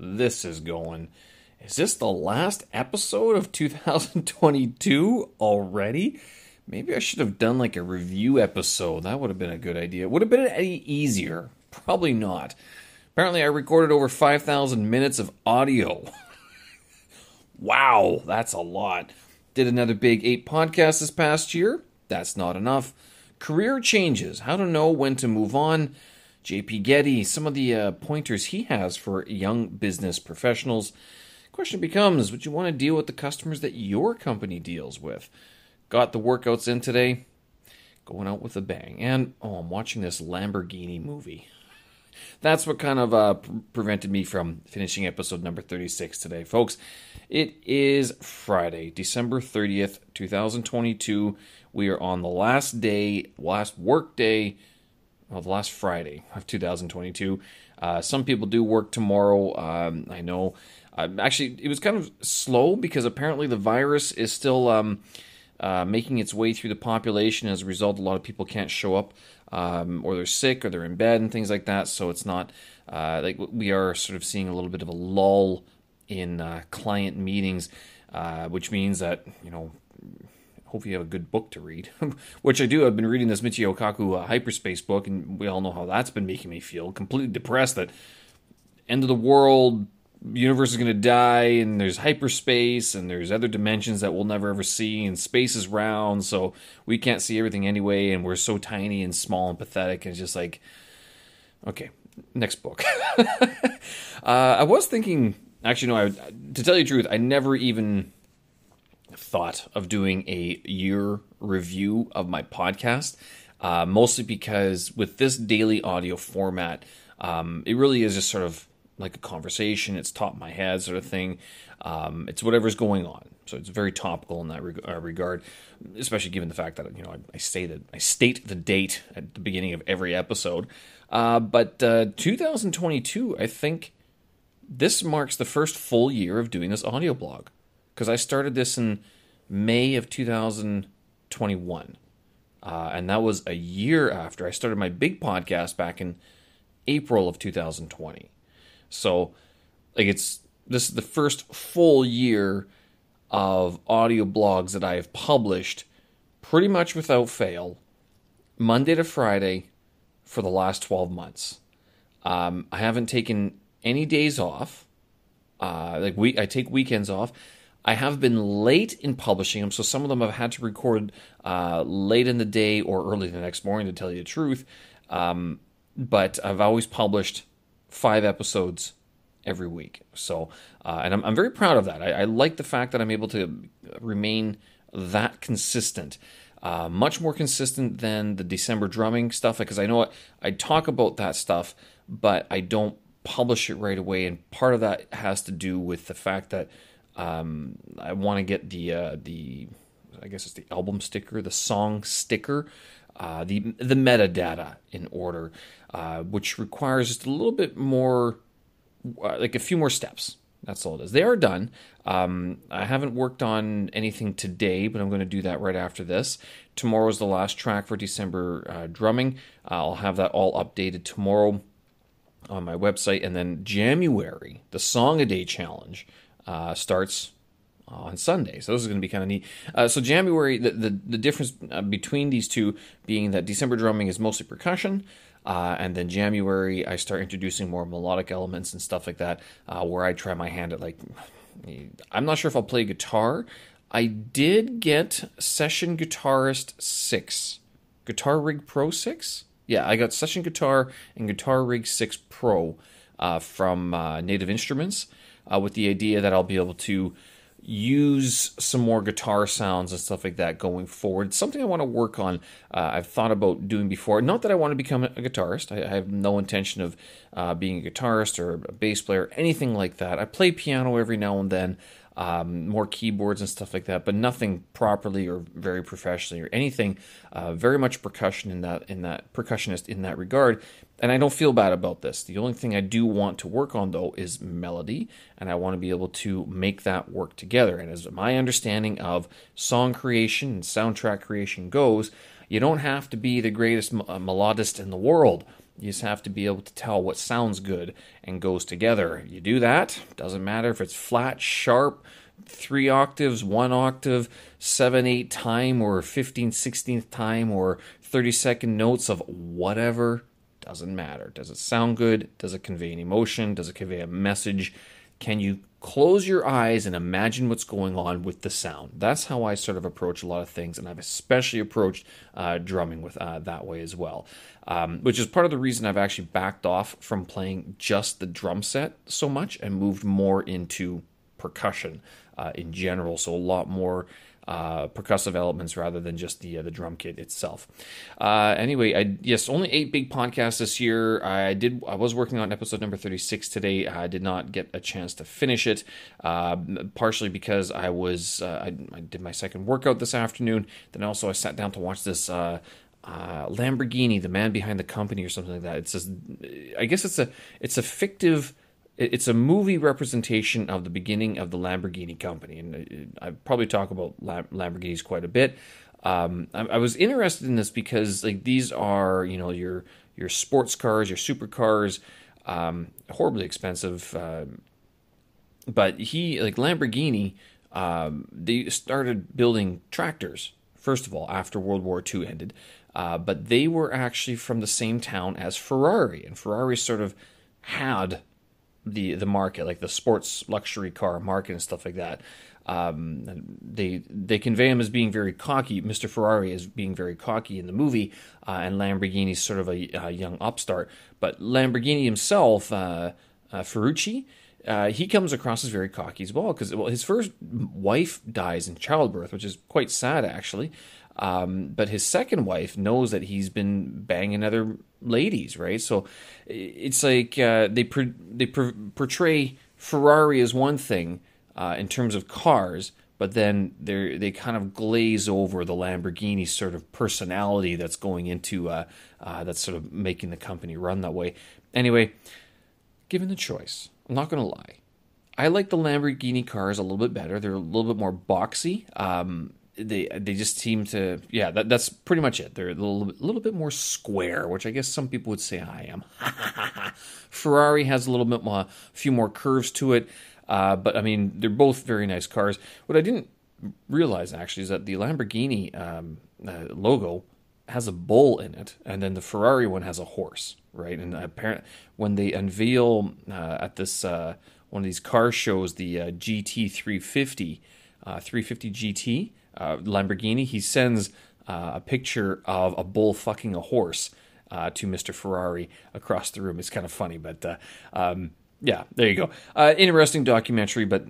this is going. Is this the last episode of 2022 already? Maybe I should have done like a review episode. That would have been a good idea. Would have been any easier? Probably not. Apparently, I recorded over 5,000 minutes of audio. wow, that's a lot. Did another big eight podcast this past year. That's not enough. Career changes. How to know when to move on. JP Getty, some of the uh, pointers he has for young business professionals. Question becomes Would you want to deal with the customers that your company deals with? Got the workouts in today. Going out with a bang. And, oh, I'm watching this Lamborghini movie. That's what kind of uh, prevented me from finishing episode number 36 today, folks. It is Friday, December 30th, 2022. We are on the last day, last work day, the last Friday of 2022. Uh, some people do work tomorrow. Um, I know. Uh, actually, it was kind of slow because apparently the virus is still. Um, uh, making its way through the population. As a result, a lot of people can't show up, um, or they're sick, or they're in bed, and things like that. So it's not uh, like we are sort of seeing a little bit of a lull in uh, client meetings, uh, which means that you know. Hopefully, you have a good book to read, which I do. I've been reading this Michio Kaku uh, hyperspace book, and we all know how that's been making me feel completely depressed. That end of the world, universe is going to die and there's hyperspace and there's other dimensions that we'll never ever see and space is round so we can't see everything anyway and we're so tiny and small and pathetic and it's just like okay next book uh, i was thinking actually no I, to tell you the truth i never even thought of doing a year review of my podcast uh, mostly because with this daily audio format um, it really is just sort of like a conversation. It's top of my head sort of thing. Um, it's whatever's going on. So it's very topical in that reg- uh, regard, especially given the fact that you know I, I stated I state the date at the beginning of every episode. Uh, but uh, 2022, I think this marks the first full year of doing this audio blog because I started this in May of 2021, uh, and that was a year after I started my big podcast back in April of 2020. So, like, it's this is the first full year of audio blogs that I have published pretty much without fail, Monday to Friday for the last 12 months. Um, I haven't taken any days off. Uh, like we, I take weekends off. I have been late in publishing them, so some of them I've had to record uh, late in the day or early the next morning, to tell you the truth. Um, but I've always published five episodes every week. So, uh, and I'm, I'm very proud of that. I, I, like the fact that I'm able to remain that consistent. Uh, much more consistent than the December drumming stuff because I know I talk about that stuff, but I don't publish it right away. And part of that has to do with the fact that um, I want to get the uh, the I guess it's the album sticker, the song sticker, uh, the the metadata in order, uh, which requires just a little bit more, uh, like a few more steps. That's all it is. They are done. Um, I haven't worked on anything today, but I'm going to do that right after this. Tomorrow is the last track for December uh, drumming. I'll have that all updated tomorrow on my website, and then January, the Song a Day challenge uh, starts on Sunday. So this is going to be kind of neat. Uh, so January, the the, the difference uh, between these two being that December drumming is mostly percussion. Uh, and then January, I start introducing more melodic elements and stuff like that, uh, where I try my hand at like, I'm not sure if I'll play guitar. I did get Session Guitarist 6, Guitar Rig Pro 6. Yeah, I got Session Guitar and Guitar Rig 6 Pro uh, from uh, Native Instruments with the idea that I'll be able to use some more guitar sounds and stuff like that going forward. Something I want to work on. Uh, I've thought about doing before. Not that I want to become a guitarist. I, I have no intention of uh, being a guitarist or a bass player, anything like that. I play piano every now and then, um, more keyboards and stuff like that, but nothing properly or very professionally or anything. Uh, very much percussion in that in that percussionist in that regard. And I don't feel bad about this. The only thing I do want to work on though is melody, and I want to be able to make that work together. And as my understanding of song creation and soundtrack creation goes, you don't have to be the greatest uh, melodist in the world You just have to be able to tell what sounds good and goes together. You do that, doesn't matter if it's flat, sharp, three octaves, one octave, seven, eight time, or 15, 16th time, or 30 second notes of whatever, doesn't matter. Does it sound good? Does it convey an emotion? Does it convey a message? Can you close your eyes and imagine what's going on with the sound? That's how I sort of approach a lot of things, and I've especially approached uh, drumming with uh, that way as well. Um, which is part of the reason I've actually backed off from playing just the drum set so much and moved more into percussion uh, in general. So a lot more uh, percussive elements rather than just the uh, the drum kit itself. Uh, anyway, I yes, only eight big podcasts this year. I did. I was working on episode number thirty six today. I did not get a chance to finish it, uh, partially because I was uh, I, I, did my second workout this afternoon. Then also I sat down to watch this. Uh, Lamborghini, the man behind the company, or something like that. It's just, I guess it's a it's a fictive it's a movie representation of the beginning of the Lamborghini company, and uh, I probably talk about Lamborghinis quite a bit. Um, I, I, was interested in this because like these are you know your your sports cars, your supercars, um, horribly expensive. Uh, but he like Lamborghini, um, they started building tractors first of all after World War II ended, uh, but they were actually from the same town as Ferrari, and Ferrari sort of had the the market, like the sports luxury car market and stuff like that. Um, they they convey him as being very cocky. Mr. Ferrari as being very cocky in the movie, uh, and Lamborghini's sort of a, a, young upstart. But Lamborghini himself, uh, uh, Ferrucci, uh, he comes across as very cocky as well because well, his first wife dies in childbirth, which is quite sad actually. Um, but his second wife knows that he's been banging other ladies, right? So it's like uh, they they portray Ferrari as one thing uh, in terms of cars, but then they they kind of glaze over the Lamborghini sort of personality that's going into uh, uh, that's sort of making the company run that way. Anyway, given the choice, I'm not going to lie. I like the Lamborghini cars a little bit better. They're a little bit more boxy. Um, they they just seem to yeah that, that's pretty much it. They're a little, little bit more square which i guess some people would say i am. Ferrari has a little bit more a few more curves to it uh, but i mean they're both very nice cars. What i didn't realize actually is that the lamborghini um, uh, logo has a bull in it and then the ferrari one has a horse right? And apparently when they unveil uh, at this uh, one of these car shows the uh, gt 350 350 gt uh, Lamborghini, he sends uh, a picture of a bull fucking a horse uh, to Mr. Ferrari across the room. It's kind of funny, but uh, um, yeah, there you go. Uh, interesting documentary, but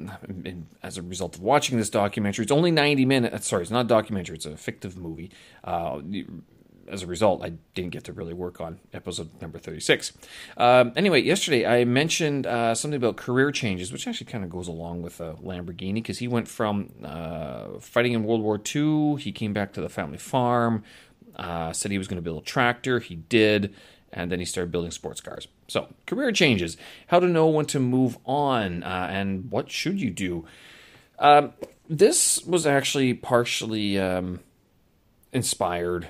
as a result of watching this documentary, it's only 90 minutes. Sorry, it's not a documentary, it's a fictive movie. As a result, I didn't get to really work on episode number 36. Um, anyway, yesterday I mentioned uh, something about career changes, which actually kind of goes along with uh, Lamborghini because he went from uh, fighting in World War II, he came back to the family farm, uh, said he was going to build a tractor, he did, and then he started building sports cars. So, career changes, how to know when to move on, uh, and what should you do. Um, this was actually partially um, inspired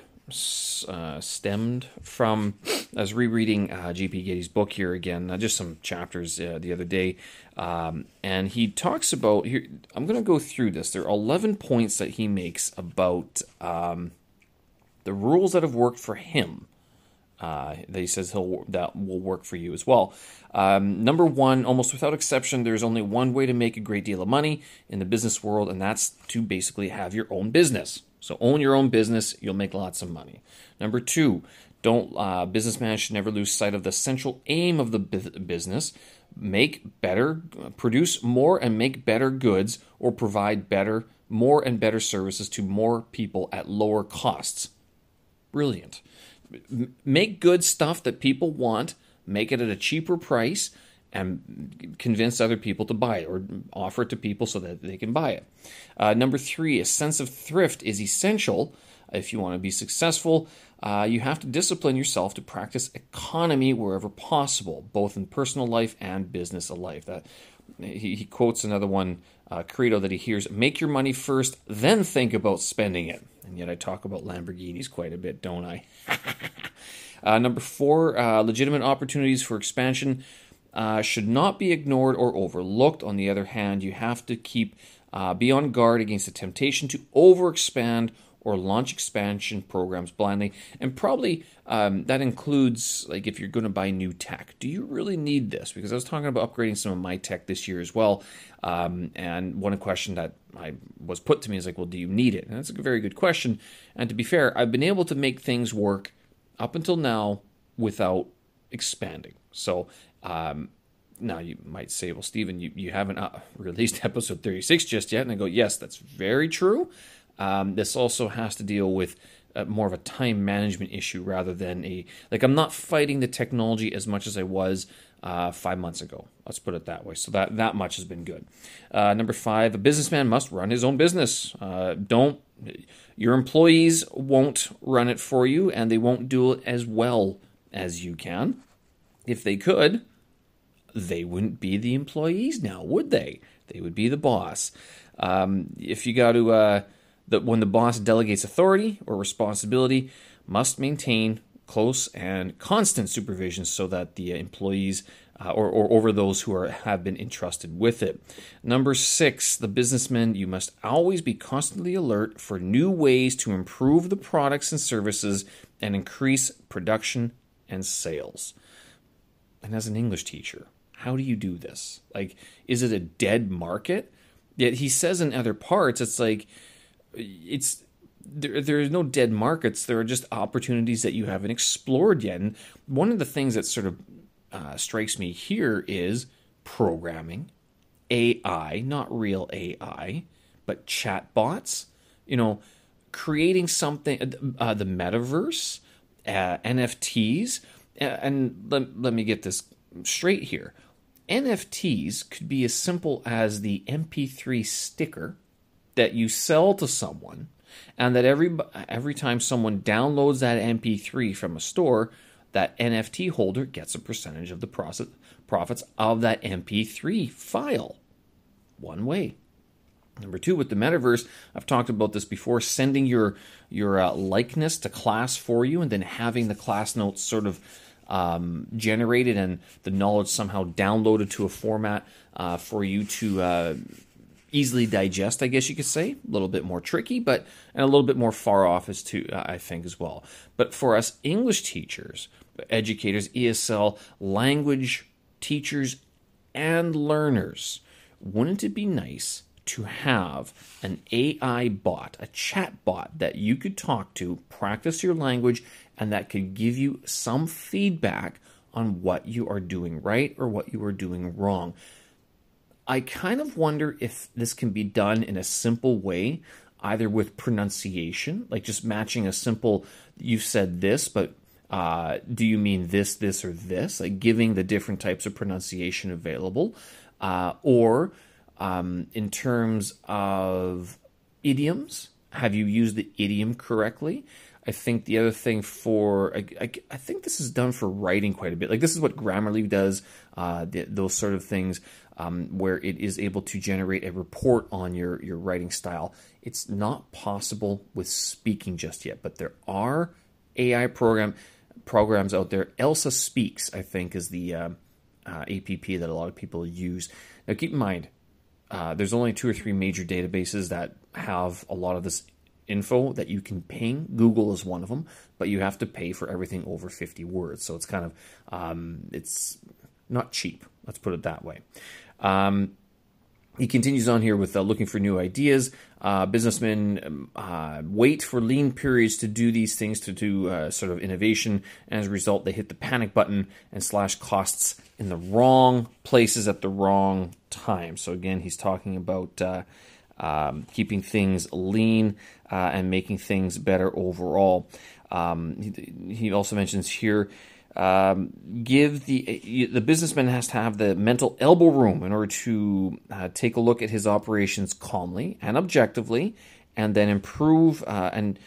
uh, stemmed from. I was rereading uh, J.P. Getty's book here again, uh, just some chapters uh, the other day, um, and he talks about. Here, I'm going to go through this. There are 11 points that he makes about um, the rules that have worked for him. Uh, that he says he'll that will work for you as well. Um, number one, almost without exception, there's only one way to make a great deal of money in the business world, and that's to basically have your own business. So own your own business, you'll make lots of money. Number two, don't uh, businessman should never lose sight of the central aim of the business. Make better, produce more and make better goods, or provide better, more and better services to more people at lower costs. Brilliant. Make good stuff that people want. Make it at a cheaper price and convince other people to buy it or offer it to people so that they can buy it. Uh, number three, a sense of thrift is essential. If you want to be successful, uh, you have to discipline yourself to practice economy wherever possible, both in personal life and business life. That he, he quotes another one uh, credo that he hears: "Make your money first, then think about spending it." And yet, I talk about Lamborghinis quite a bit, don't I? Uh, number four, uh, legitimate opportunities for expansion uh, should not be ignored or overlooked. On the other hand, you have to keep uh, be on guard against the temptation to overexpand or launch expansion programs blindly. And probably um, that includes like if you're going to buy new tech. Do you really need this? Because I was talking about upgrading some of my tech this year as well. Um, and one question that I was put to me is like, well, do you need it? And that's a very good question. And to be fair, I've been able to make things work up until now without expanding. So um, now you might say, well, Stephen, you, you haven't uh, released episode 36 just yet. And I go, yes, that's very true. Um, this also has to deal with uh, more of a time management issue rather than a like I'm not fighting the technology as much as I was uh, five months ago. Let's put it that way. So that that much has been good. Uh, number five, a businessman must run his own business. Uh, don't your employees won't run it for you, and they won't do it as well as you can. If they could, they wouldn't be the employees now, would they? They would be the boss. Um, if you got to uh, that when the boss delegates authority or responsibility, must maintain close and constant supervision so that the employees uh, or, or over those who are have been entrusted with it. Number six, the businessman, you must always be constantly alert for new ways to improve the products and services and increase production and sales. And as an English teacher, how do you do this? Like, is it a dead market? Yet he says in other parts, it's like it's there, there is no dead markets. There are just opportunities that you haven't explored yet. And one of the things that sort of uh, strikes me here is programming, AI, not real AI, but chatbots. You know, creating something, uh, the metaverse, uh, NFTs, and let, let me get this straight here. NFTs could be as simple as the MP3 sticker that you sell to someone and that every every time someone downloads that MP3 from a store, that NFT holder gets a percentage of the profit, profits of that MP3 file. One way. Number two, with the metaverse, I've talked about this before. Sending your your uh, likeness to class for you, and then having the class notes sort of um, generated and the knowledge somehow downloaded to a format uh, for you to uh, easily digest, I guess you could say. A little bit more tricky, but and a little bit more far off as to uh, I think as well. But for us English teachers, educators, ESL, language teachers, and learners, wouldn't it be nice to have an AI bot, a chat bot that you could talk to, practice your language, and that could give you some feedback on what you are doing right or what you are doing wrong. I kind of wonder if this can be done in a simple way, either with pronunciation, like just matching a simple, you've said this, but uh, do you mean this, this, or this? Like giving the different types of pronunciation available, uh, or um, in terms of idioms, have you used the idiom correctly? I think the other thing for I, I, I, think this is done for writing quite a bit. Like this is what Grammarly does, uh, those sort of things um, where it is able to generate a report on your, your writing style. It's not possible with speaking just yet, but there are AI program programs out there. Elsa Speaks, I think, is the uh, uh, app that a lot of people use. Now, keep in mind, uh, there's only two or three major databases that have a lot of this info that you can ping. Google is one of them, but you have to pay for everything over 50 words. So it's kind of um, it's not cheap. Let's put it that way. Um, he continues on here with uh, looking for new ideas. Uh, businessmen um, uh, wait for lean periods to do these things, to do uh, sort of innovation. And as a result, they hit the panic button and slash costs in the wrong places at the wrong time. So, again, he's talking about uh, um, keeping things lean uh, and making things better overall. Um, he, he also mentions here um, give the the businessman has to have the mental elbow room in order to uh, take a look at his operations calmly and objectively, and then improve uh, and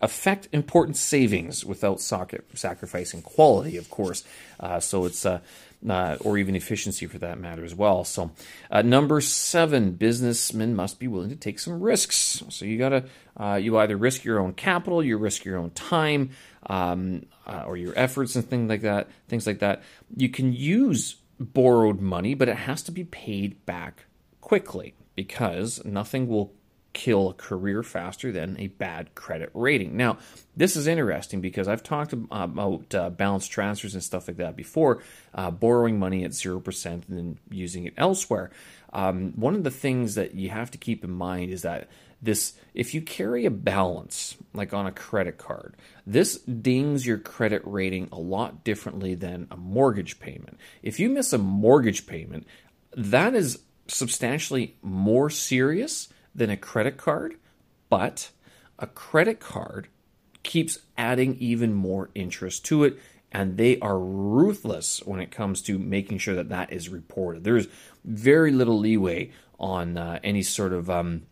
affect important savings without socket, sacrificing quality, of course. Uh, so it's uh, uh, or even efficiency for that matter as well. So, uh, number seven, businessmen must be willing to take some risks. So you gotta uh, you either risk your own capital, you risk your own time, um, uh, or your efforts and things like that, things like that, you can use borrowed money, but it has to be paid back quickly because nothing will kill a career faster than a bad credit rating. Now, this is interesting because I've talked about uh, balance transfers and stuff like that before, uh, borrowing money at 0% and then using it elsewhere. Um, one of the things that you have to keep in mind is that this if you carry a balance like on a credit card this dings your credit rating a lot differently than a mortgage payment if you miss a mortgage payment that is substantially more serious than a credit card, but a credit card keeps adding even more interest to it and they are ruthless when it comes to making sure that that is reported. There's very little leeway on uh, any sort of um,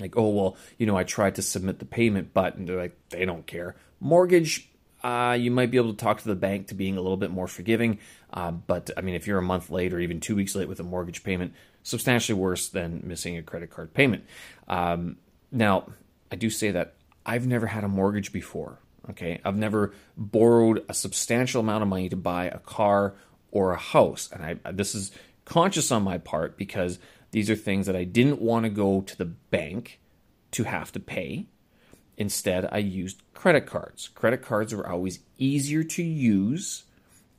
like, oh well, you know, I tried to submit the payment, but and they're like, they don't care. Mortgage, uh, you might be able to talk to the bank to being a little bit more forgiving, uh, but I mean, if you're a month late or even two weeks late with a mortgage payment, substantially worse than missing a credit card payment. Um, now, I do say that I've never had a mortgage before. Okay, I've never borrowed a substantial amount of money to buy a car or a house, and I this is conscious on my part because these are things that I didn't want to go to the bank to have to pay. Instead, I used credit cards. Credit cards were always easier to use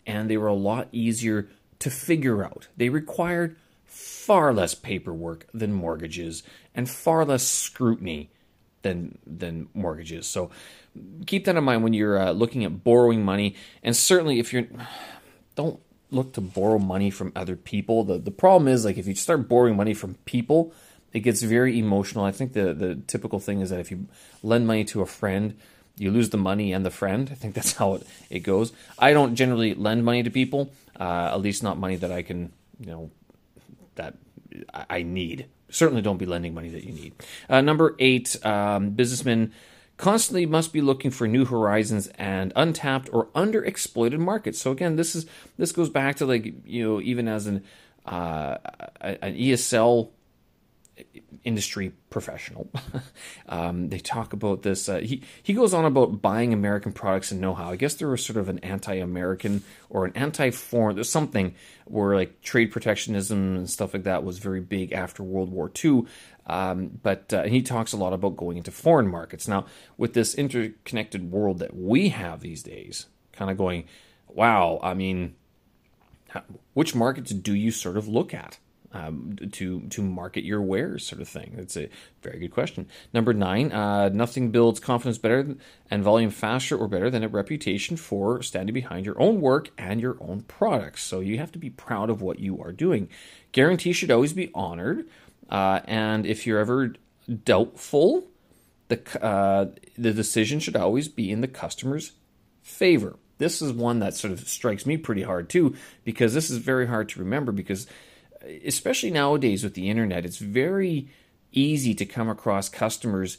and they were a lot easier to figure out. They required far less paperwork than mortgages and far less scrutiny than than mortgages. So keep that in mind when you're uh, looking at borrowing money, and certainly if you're don't look to borrow money from other people. The the problem is like if you start borrowing money from people, it gets very emotional. I think the the typical thing is that if you lend money to a friend, you lose the money and the friend. I think that's how it, it goes. I don't generally lend money to people, uh, at least not money that I can, you know, that I need. Certainly don't be lending money that you need. Uh, number eight, um, businessmen constantly must be looking for new horizons and untapped or underexploited markets. So again, this is this goes back to like you know even as an uh, an ESL industry professional. um, they talk about this. Uh, he he goes on about buying American products and know-how. I guess there was sort of an anti-American or an anti-foreign. There's something where like trade protectionism and stuff like that was very big after World War II. Um, but uh, he talks a lot about going into foreign markets now with this interconnected world that we have these days. Kind of going, wow. I mean, which markets do you sort of look at? Um, to to market your wares, sort of thing? That's a very good question. Number nine, uh, nothing builds confidence better and volume faster or better than a reputation for standing behind your own work and your own products. So you have to be proud of what you are doing. Guarantees should always be honored, uh, and if you're ever doubtful, the uh, the decision should always be in the customer's favor. This is one that sort of strikes me pretty hard too, because this is very hard to remember because especially nowadays with the internet, it's very easy to come across customers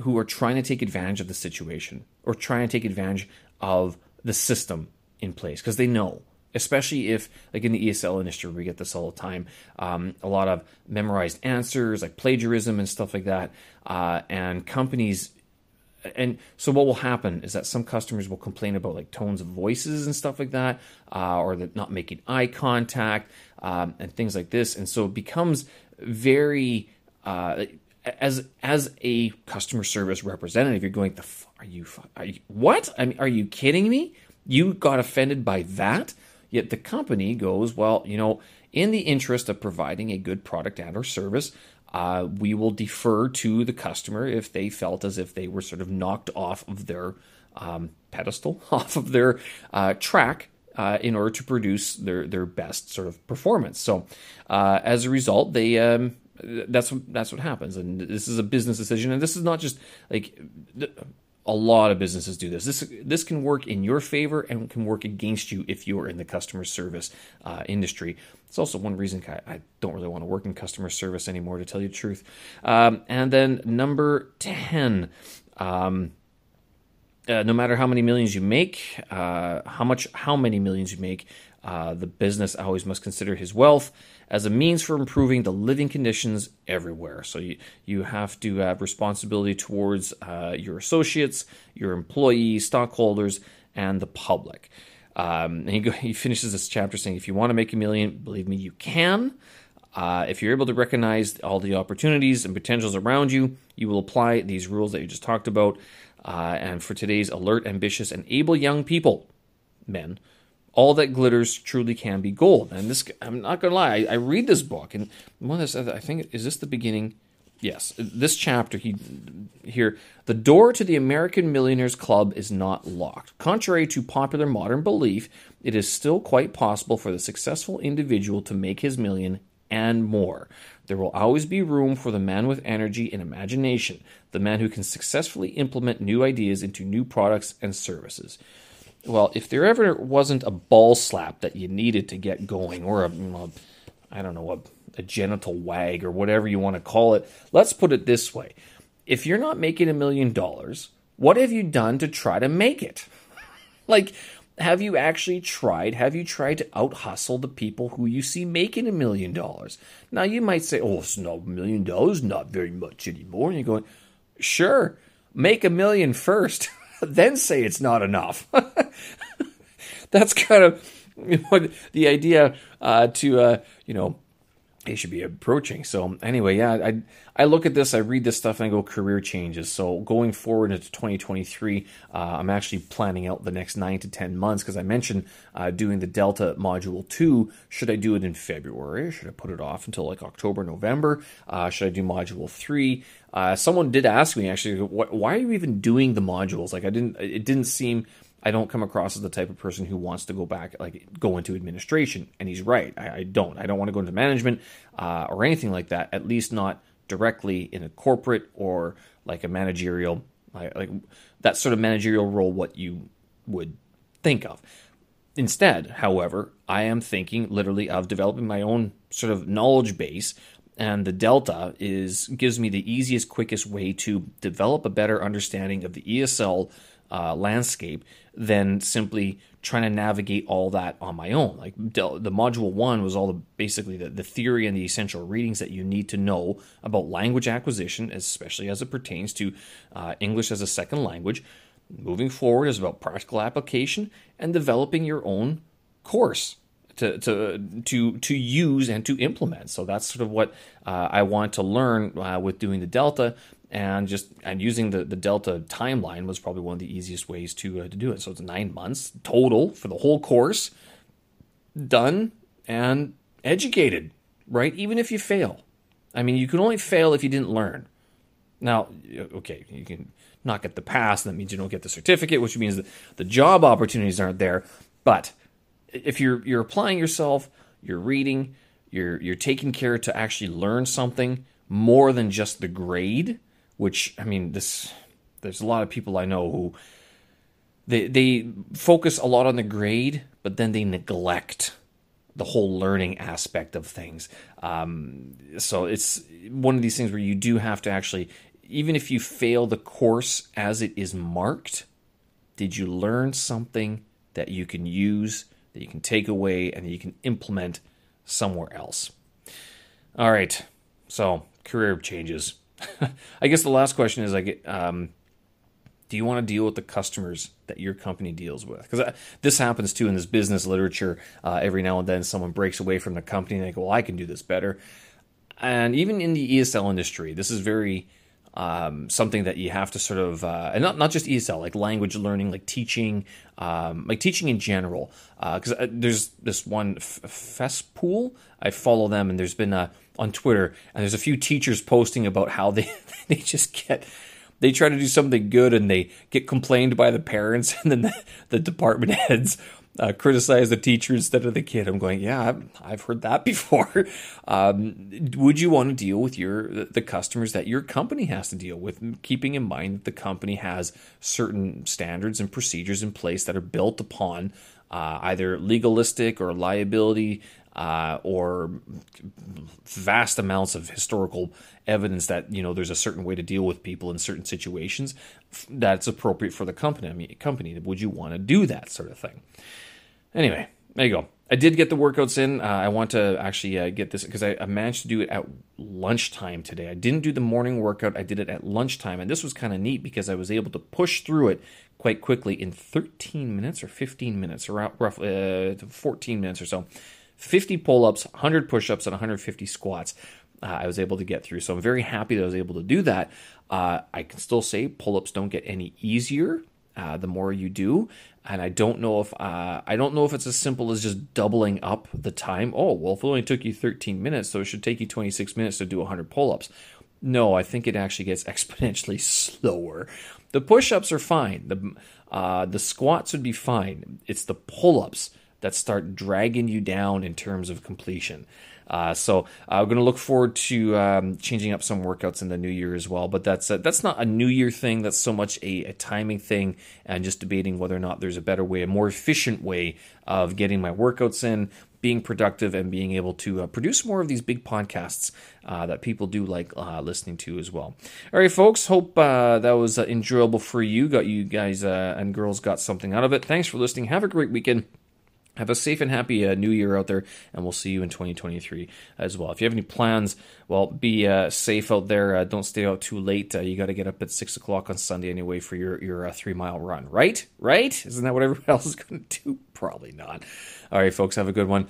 who are trying to take advantage of the situation or trying to take advantage of the system in place because they know especially if like in the esl industry we get this all the time um, a lot of memorized answers like plagiarism and stuff like that uh, and companies and so what will happen is that some customers will complain about like tones of voices and stuff like that uh, or that not making eye contact um, and things like this. And so it becomes very uh, as as a customer service representative you're going the are you are you what? I mean are you kidding me? You got offended by that? Yet the company goes well you know in the interest of providing a good product and or service uh, we will defer to the customer if they felt as if they were sort of knocked off of their um, pedestal, off of their uh, track. Uh, in order to produce their, their best sort of performance, so uh, as a result, they um, that's that's what happens, and this is a business decision, and this is not just like a lot of businesses do this. This this can work in your favor and can work against you if you are in the customer service uh, industry. It's also one reason I, I, don't really want to work in customer service anymore, to tell you the truth. Um, and then number ten. Um, uh, no matter how many millions you make, uh, how much, how many millions you make, Uh, the business always must consider his wealth as a means for improving the living conditions everywhere. So you, you have to have responsibility towards uh, your associates, your employees, stockholders, and the public. Um, and he, go, he finishes this chapter saying, if you want to make a million, believe me, you can. Uh, if you're able to recognize all the opportunities and potentials around you, you will apply these rules that you just talked about. Uh, and for today's alert, ambitious, and able young people, men, all that glitters truly can be gold. And this, I'm not gonna lie, I, I read this book, and one of this, I think, is this the beginning? Yes, this chapter he here the door to the American Millionaires Club is not locked. Contrary to popular modern belief, it is still quite possible for the successful individual to make his million and more. There will always be room for the man with energy and imagination, the man who can successfully implement new ideas into new products and services well, if there ever wasn't a ball slap that you needed to get going, or a, I don't know, a, a genital wag or whatever you want to call it, let's put it this way. If you're not making a million dollars, what have you done to try to make it? like, have you actually tried? Have you tried to out hustle the people who you see making a million dollars? Now, you might say, oh, it's not a million dollars, not very much anymore. And you're going, sure, make a million first. then say it's not enough. That's kind of the idea uh, to uh, you know they should be approaching. So anyway, yeah, I I look at this, I read this stuff, and I go career changes. So going forward into 2023, uh, I'm actually planning out the next nine to ten months because I mentioned uh, doing the Delta Module Two. Should I do it in February? Should I put it off until like October, November? Uh, should I do Module Three? Uh, someone did ask me actually, why are you even doing the modules? Like I didn't, it didn't seem. I don't come across as the type of person who wants to go back, like go into administration. And he's right. I, I don't. I don't want to go into management uh, or anything like that. At least not directly in a corporate or like a managerial, like, like that sort of managerial role. What you would think of. Instead, however, I am thinking literally of developing my own sort of knowledge base and the delta is gives me the easiest quickest way to develop a better understanding of the esl uh, landscape than simply trying to navigate all that on my own. Like the module one was all the basically the, the theory and the essential readings that you need to know about language acquisition especially as it pertains to uh, english as a second language. Moving forward is about practical application and developing your own course to to to to use and to implement. So that's sort of what uh, I want to learn uh, with doing the Delta, and just and using the the Delta timeline was probably one of the easiest ways to uh, to do it. So it's nine months total for the whole course, done and educated. Right, even if you fail, I mean, you can only fail if you didn't learn. Now, okay, you can not get the pass, and that means you don't get the certificate, which means that the job opportunities aren't there. But if you're you're applying yourself, you're reading, you're you're taking care to actually learn something more than just the grade, which I mean this there's a lot of people I know who they they focus a lot on the grade, but then they neglect the whole learning aspect of things. Um, so it's one of these things where you do have to actually, even if you fail the course as it is marked, did you learn something that you can use that you can take away and that you can implement somewhere else. All right, so career changes. I guess the last question is like, um, do you want to deal with the customers that your company deals with? Because uh, this happens too in this business literature. Uh, every now and then, someone breaks away from the company and they go, "Well, I can do this better." And even in the ESL industry, this is very um, something that you have to sort of, uh, and not, not just ESL, like language learning, like teaching, um, like teaching in general. Because uh, uh, there's this one F- pool, I follow them, and there's been a, on Twitter, and there's a few teachers posting about how they they just get they try to do something good and they get complained by the parents and then the, the department heads uh, criticize the teacher instead of the kid. I'm going, yeah, I've, I've heard that before. Um, would you want to deal with your the customers that your company has to deal with, keeping in mind that the company has certain standards and procedures in place that are built upon uh, either legalistic or liability uh, or vast amounts of historical evidence that you know there's a certain way to deal with people in certain situations that's appropriate for the company. I mean, company, would you want to do that sort of thing? Anyway, there you go. I did get the workouts in. Uh, I want to actually uh, get this because I, I, managed to do it at lunchtime today. I didn't do the morning workout. I did it at lunchtime, and this was kind of neat because I was able to push through it quite quickly in 13 minutes or 15 minutes, or roughly uh, 14 minutes or so. 50 pull-ups, 100 push-ups, and 150 squats. Uh, I was able to get through. So I'm very happy that I was able to do that. Uh, I can still say pull-ups don't get any easier uh, the more you do. And I don't know if uh, I don't know if it's as simple as just doubling up the time. Oh well, if it only took you 13 minutes, so it should take you 26 minutes to do 100 pull-ups. No, I think it actually gets exponentially slower. The push-ups are fine. The uh, the squats would be fine. It's the pull-ups that start dragging you down in terms of completion. Uh, so uh, I'm going to look forward to um, changing up some workouts in the new year as well. But that's a, that's not a new year thing. That's so much a, a, timing thing, and just debating whether or not there's a better way, a more efficient way of getting my workouts in, being productive, and being able to uh, produce more of these big podcasts uh, that people do like uh, listening to as well. All right, folks. Hope uh, that was enjoyable for you. Got you guys and girls got something out of it. Thanks for listening. Have a great weekend. Have a safe and happy uh, new year out there, and we'll see you in 2023 as well. If you have any plans, well, be uh, safe out there. Uh, don't stay out too late. Uh, you got to get up at six o'clock on Sunday anyway for your your uh, three mile run, right? Right? Isn't that what everyone else is going to do? Probably not. All right, folks, have a good one.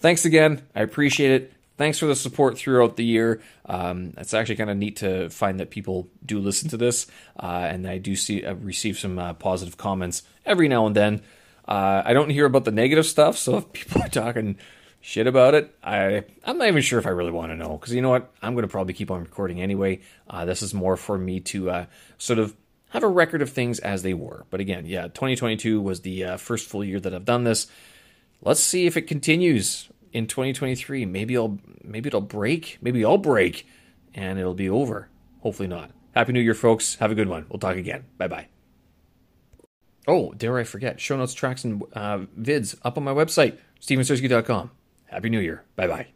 Thanks again. I appreciate it. Thanks for the support throughout the year. Um, it's actually kind of neat to find that people do listen to this, uh, and I do see receive some positive comments every now and then. Uh, I don't hear about the negative stuff, so if people are talking shit about it, I I'm not even sure if I really want to know because you know what, I'm going to probably keep on recording anyway. Uh, this is more for me to uh, sort of have a record of things as they were. But again, yeah, 2022 was the uh, first full year that I've done this. Let's see if it continues in 2023. Maybe I'll maybe it'll break. Maybe I'll break, and it'll be over. Hopefully not. Happy New Year, folks. Have a good one. We'll talk again. Bye bye. Oh, dare I forget, show notes, tracks, and uh, vids up on my website, stevensersky.com. Happy New Year. Bye bye.